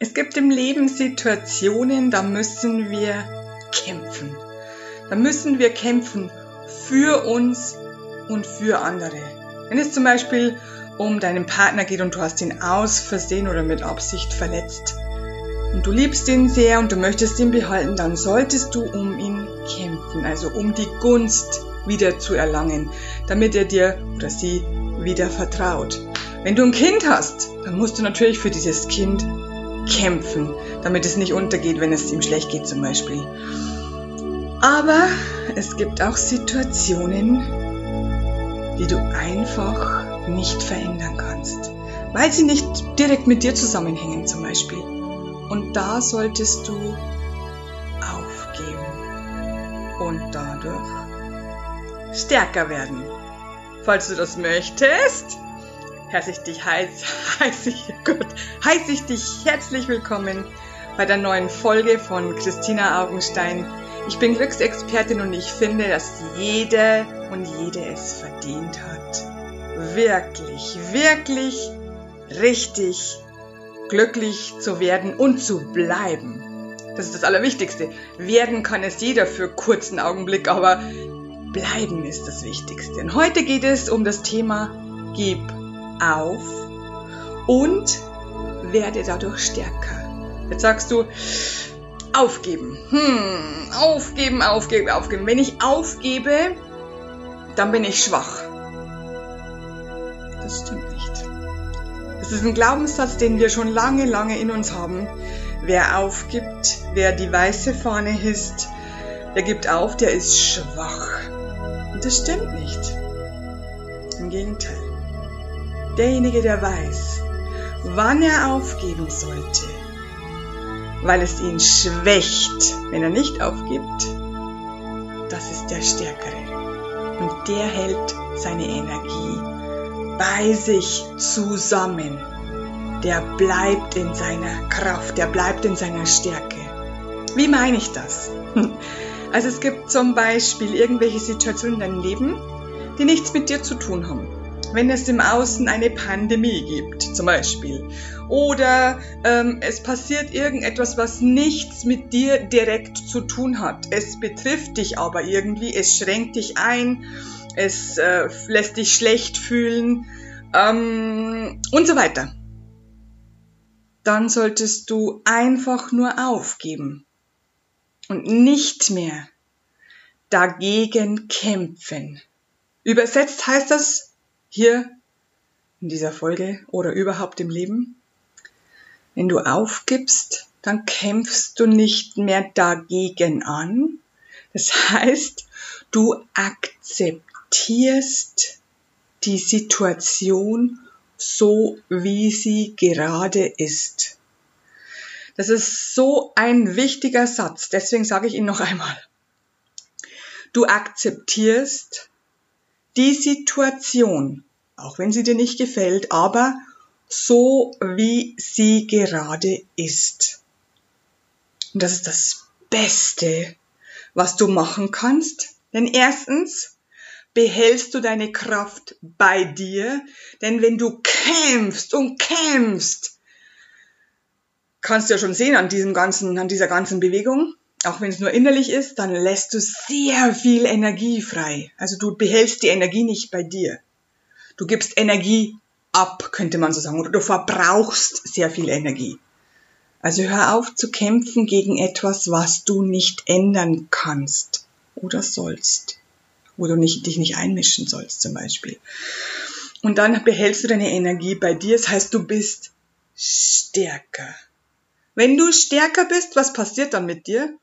Es gibt im Leben Situationen, da müssen wir kämpfen. Da müssen wir kämpfen für uns und für andere. Wenn es zum Beispiel um deinen Partner geht und du hast ihn aus Versehen oder mit Absicht verletzt und du liebst ihn sehr und du möchtest ihn behalten, dann solltest du um ihn kämpfen, also um die Gunst wieder zu erlangen, damit er dir oder sie wieder vertraut. Wenn du ein Kind hast, dann musst du natürlich für dieses Kind kämpfen, damit es nicht untergeht, wenn es ihm schlecht geht zum Beispiel. Aber es gibt auch Situationen, die du einfach nicht verändern kannst, weil sie nicht direkt mit dir zusammenhängen zum Beispiel. Und da solltest du aufgeben und dadurch stärker werden. Falls du das möchtest, heiße ich dich, heiß, heiß ich, Gott, heiße ich dich herzlich willkommen bei der neuen Folge von Christina Augenstein. Ich bin Glücksexpertin und ich finde, dass jede und jede es verdient hat. Wirklich, wirklich, richtig glücklich zu werden und zu bleiben. Das ist das Allerwichtigste. Werden kann es jeder für kurzen Augenblick, aber bleiben ist das Wichtigste. Und heute geht es um das Thema Gib auf und werde dadurch stärker. Jetzt sagst du, aufgeben. Hm, aufgeben, aufgeben, aufgeben. Wenn ich aufgebe, dann bin ich schwach. Das stimmt nicht. Das ist ein Glaubenssatz, den wir schon lange, lange in uns haben. Wer aufgibt, wer die weiße Fahne hisst, der gibt auf, der ist schwach. Und das stimmt nicht. Im Gegenteil derjenige, der weiß, wann er aufgeben sollte, weil es ihn schwächt, wenn er nicht aufgibt, das ist der Stärkere. Und der hält seine Energie bei sich zusammen. Der bleibt in seiner Kraft, der bleibt in seiner Stärke. Wie meine ich das? Also es gibt zum Beispiel irgendwelche Situationen in deinem Leben, die nichts mit dir zu tun haben wenn es im Außen eine Pandemie gibt, zum Beispiel, oder ähm, es passiert irgendetwas, was nichts mit dir direkt zu tun hat. Es betrifft dich aber irgendwie, es schränkt dich ein, es äh, lässt dich schlecht fühlen ähm, und so weiter. Dann solltest du einfach nur aufgeben und nicht mehr dagegen kämpfen. Übersetzt heißt das hier in dieser Folge oder überhaupt im Leben. Wenn du aufgibst, dann kämpfst du nicht mehr dagegen an. Das heißt, du akzeptierst die Situation so, wie sie gerade ist. Das ist so ein wichtiger Satz, deswegen sage ich ihn noch einmal. Du akzeptierst die Situation, auch wenn sie dir nicht gefällt, aber so wie sie gerade ist. Und das ist das Beste, was du machen kannst. Denn erstens behältst du deine Kraft bei dir. Denn wenn du kämpfst und kämpfst, kannst du ja schon sehen an diesem ganzen, an dieser ganzen Bewegung, auch wenn es nur innerlich ist, dann lässt du sehr viel Energie frei. Also du behältst die Energie nicht bei dir. Du gibst Energie ab, könnte man so sagen, oder du verbrauchst sehr viel Energie. Also hör auf zu kämpfen gegen etwas, was du nicht ändern kannst oder sollst, wo du nicht, dich nicht einmischen sollst zum Beispiel. Und dann behältst du deine Energie bei dir, das heißt, du bist stärker. Wenn du stärker bist, was passiert dann mit dir?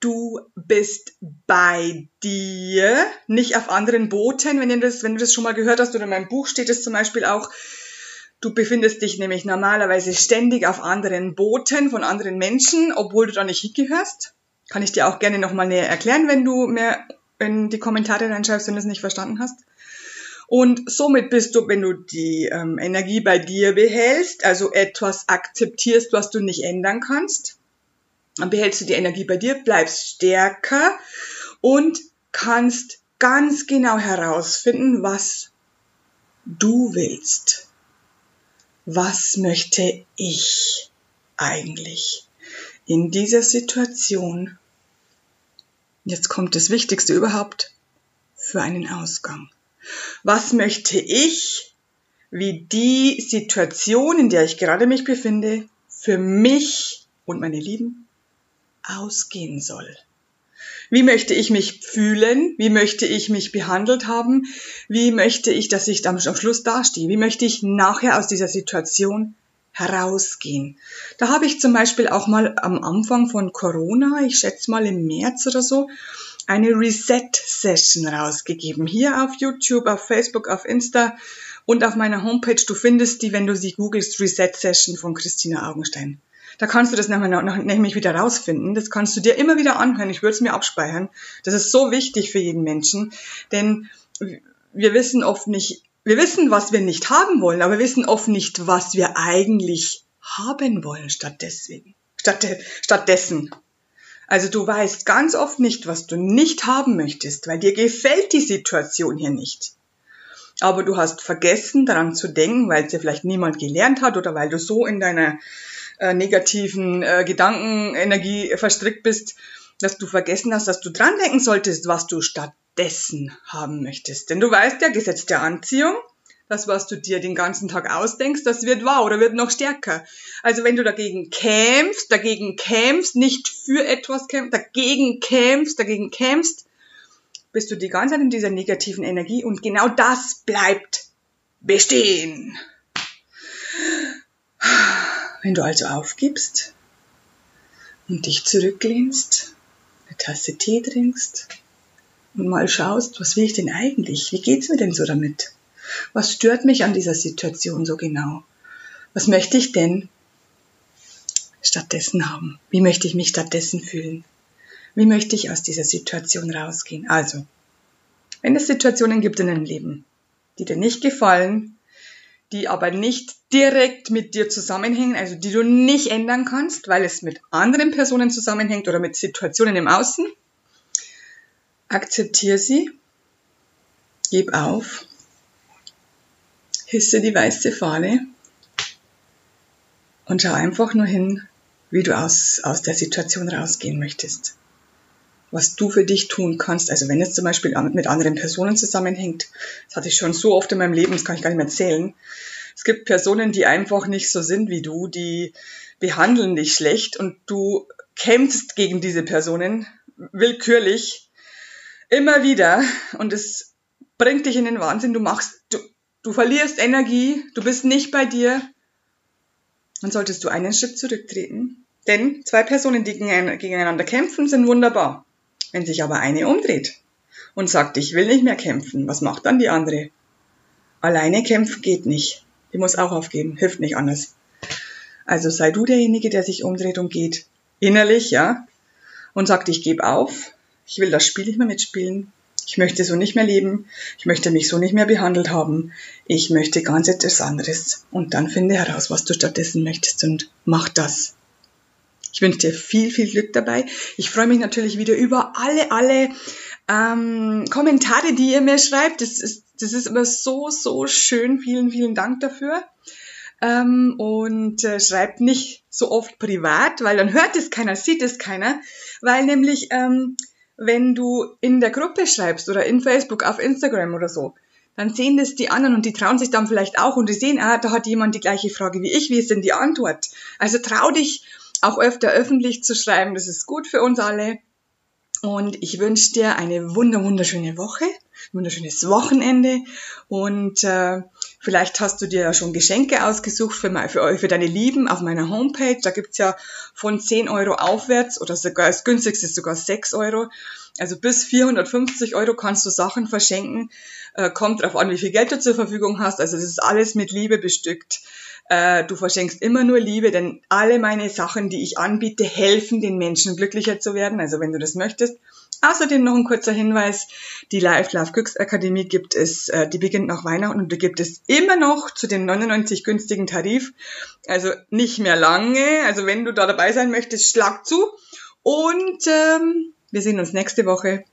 Du bist bei dir, nicht auf anderen Booten. Wenn du das, wenn du das schon mal gehört hast oder in meinem Buch steht es zum Beispiel auch, du befindest dich nämlich normalerweise ständig auf anderen Booten von anderen Menschen, obwohl du da nicht hingehörst. Kann ich dir auch gerne nochmal näher erklären, wenn du mir in die Kommentare reinschreibst, wenn du es nicht verstanden hast. Und somit bist du, wenn du die ähm, Energie bei dir behältst, also etwas akzeptierst, was du nicht ändern kannst, dann behältst du die Energie bei dir, bleibst stärker und kannst ganz genau herausfinden, was du willst. Was möchte ich eigentlich in dieser Situation, jetzt kommt das Wichtigste überhaupt, für einen Ausgang? Was möchte ich, wie die Situation, in der ich gerade mich befinde, für mich und meine Lieben ausgehen soll? Wie möchte ich mich fühlen? Wie möchte ich mich behandelt haben? Wie möchte ich, dass ich am Schluss dastehe? Wie möchte ich nachher aus dieser Situation herausgehen? Da habe ich zum Beispiel auch mal am Anfang von Corona, ich schätze mal im März oder so, eine Reset-Session rausgegeben. Hier auf YouTube, auf Facebook, auf Insta und auf meiner Homepage. Du findest die, wenn du sie googelst, Reset-Session von Christina Augenstein. Da kannst du das nämlich wieder rausfinden. Das kannst du dir immer wieder anhören. Ich würde es mir abspeichern. Das ist so wichtig für jeden Menschen, denn wir wissen oft nicht, wir wissen, was wir nicht haben wollen, aber wir wissen oft nicht, was wir eigentlich haben wollen stattdessen. Statt, stattdessen. Also du weißt ganz oft nicht, was du nicht haben möchtest, weil dir gefällt die Situation hier nicht. Aber du hast vergessen, daran zu denken, weil es dir vielleicht niemand gelernt hat oder weil du so in deiner äh, negativen äh, Gedankenenergie verstrickt bist, dass du vergessen hast, dass du dran denken solltest, was du stattdessen haben möchtest. Denn du weißt ja, Gesetz der Anziehung, das, was du dir den ganzen Tag ausdenkst, das wird wahr oder wird noch stärker. Also wenn du dagegen kämpfst, dagegen kämpfst, nicht für etwas kämpfst, dagegen kämpfst, dagegen kämpfst, bist du die ganze Zeit in dieser negativen Energie und genau das bleibt bestehen. Wenn du also aufgibst und dich zurücklehnst, eine Tasse Tee trinkst und mal schaust, was will ich denn eigentlich? Wie geht's mir denn so damit? Was stört mich an dieser Situation so genau? Was möchte ich denn stattdessen haben? Wie möchte ich mich stattdessen fühlen? Wie möchte ich aus dieser Situation rausgehen? Also, wenn es Situationen gibt in deinem Leben, die dir nicht gefallen, die aber nicht direkt mit dir zusammenhängen, also die du nicht ändern kannst, weil es mit anderen Personen zusammenhängt oder mit Situationen im Außen. Akzeptiere sie, gib auf, hisse die weiße Fahne und schau einfach nur hin, wie du aus, aus der Situation rausgehen möchtest. Was du für dich tun kannst, also wenn es zum Beispiel mit anderen Personen zusammenhängt, das hatte ich schon so oft in meinem Leben, das kann ich gar nicht mehr erzählen, es gibt Personen, die einfach nicht so sind wie du, die behandeln dich schlecht und du kämpfst gegen diese Personen willkürlich immer wieder und es bringt dich in den Wahnsinn. Du machst, du, du verlierst Energie, du bist nicht bei dir. Dann solltest du einen Schritt zurücktreten. Denn zwei Personen, die gegeneinander kämpfen, sind wunderbar. Wenn sich aber eine umdreht und sagt, ich will nicht mehr kämpfen, was macht dann die andere? Alleine kämpfen geht nicht. Die muss auch aufgeben, hilft nicht anders. Also sei du derjenige, der sich umdreht und geht. Innerlich, ja. Und sagt, ich gebe auf. Ich will das Spiel nicht mehr mitspielen. Ich möchte so nicht mehr leben. Ich möchte mich so nicht mehr behandelt haben. Ich möchte ganz etwas anderes. Und dann finde heraus, was du stattdessen möchtest und mach das. Ich wünsche dir viel, viel Glück dabei. Ich freue mich natürlich wieder über alle, alle ähm, Kommentare, die ihr mir schreibt. Das ist, das ist immer so, so schön. Vielen, vielen Dank dafür. Ähm, und äh, schreibt nicht so oft privat, weil dann hört es keiner, sieht es keiner. Weil nämlich, ähm, wenn du in der Gruppe schreibst oder in Facebook, auf Instagram oder so, dann sehen das die anderen und die trauen sich dann vielleicht auch und die sehen, ah, da hat jemand die gleiche Frage wie ich, wie ist denn die Antwort? Also trau dich auch öfter öffentlich zu schreiben, das ist gut für uns alle. Und ich wünsche dir eine wunder wunderschöne Woche, wunderschönes Wochenende und äh, vielleicht hast du dir ja schon Geschenke ausgesucht für, für, für deine Lieben auf meiner Homepage. Da gibt's ja von 10 Euro aufwärts oder sogar das günstigste ist sogar 6 Euro. Also bis 450 Euro kannst du Sachen verschenken. Äh, kommt drauf an, wie viel Geld du zur Verfügung hast. Also das ist alles mit Liebe bestückt. Äh, du verschenkst immer nur Liebe, denn alle meine Sachen, die ich anbiete, helfen den Menschen glücklicher zu werden. Also wenn du das möchtest. Außerdem noch ein kurzer Hinweis, die Life Love Cooks Akademie gibt es, äh, die beginnt nach Weihnachten und die gibt es immer noch zu dem 99 günstigen Tarif. Also nicht mehr lange. Also wenn du da dabei sein möchtest, schlag zu. Und ähm, wir sehen uns nächste Woche.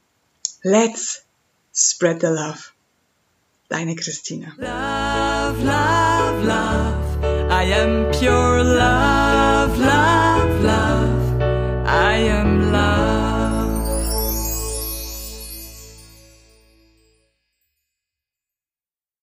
Let's spread the love. Deine Christina. Love, love, love. I am pure love.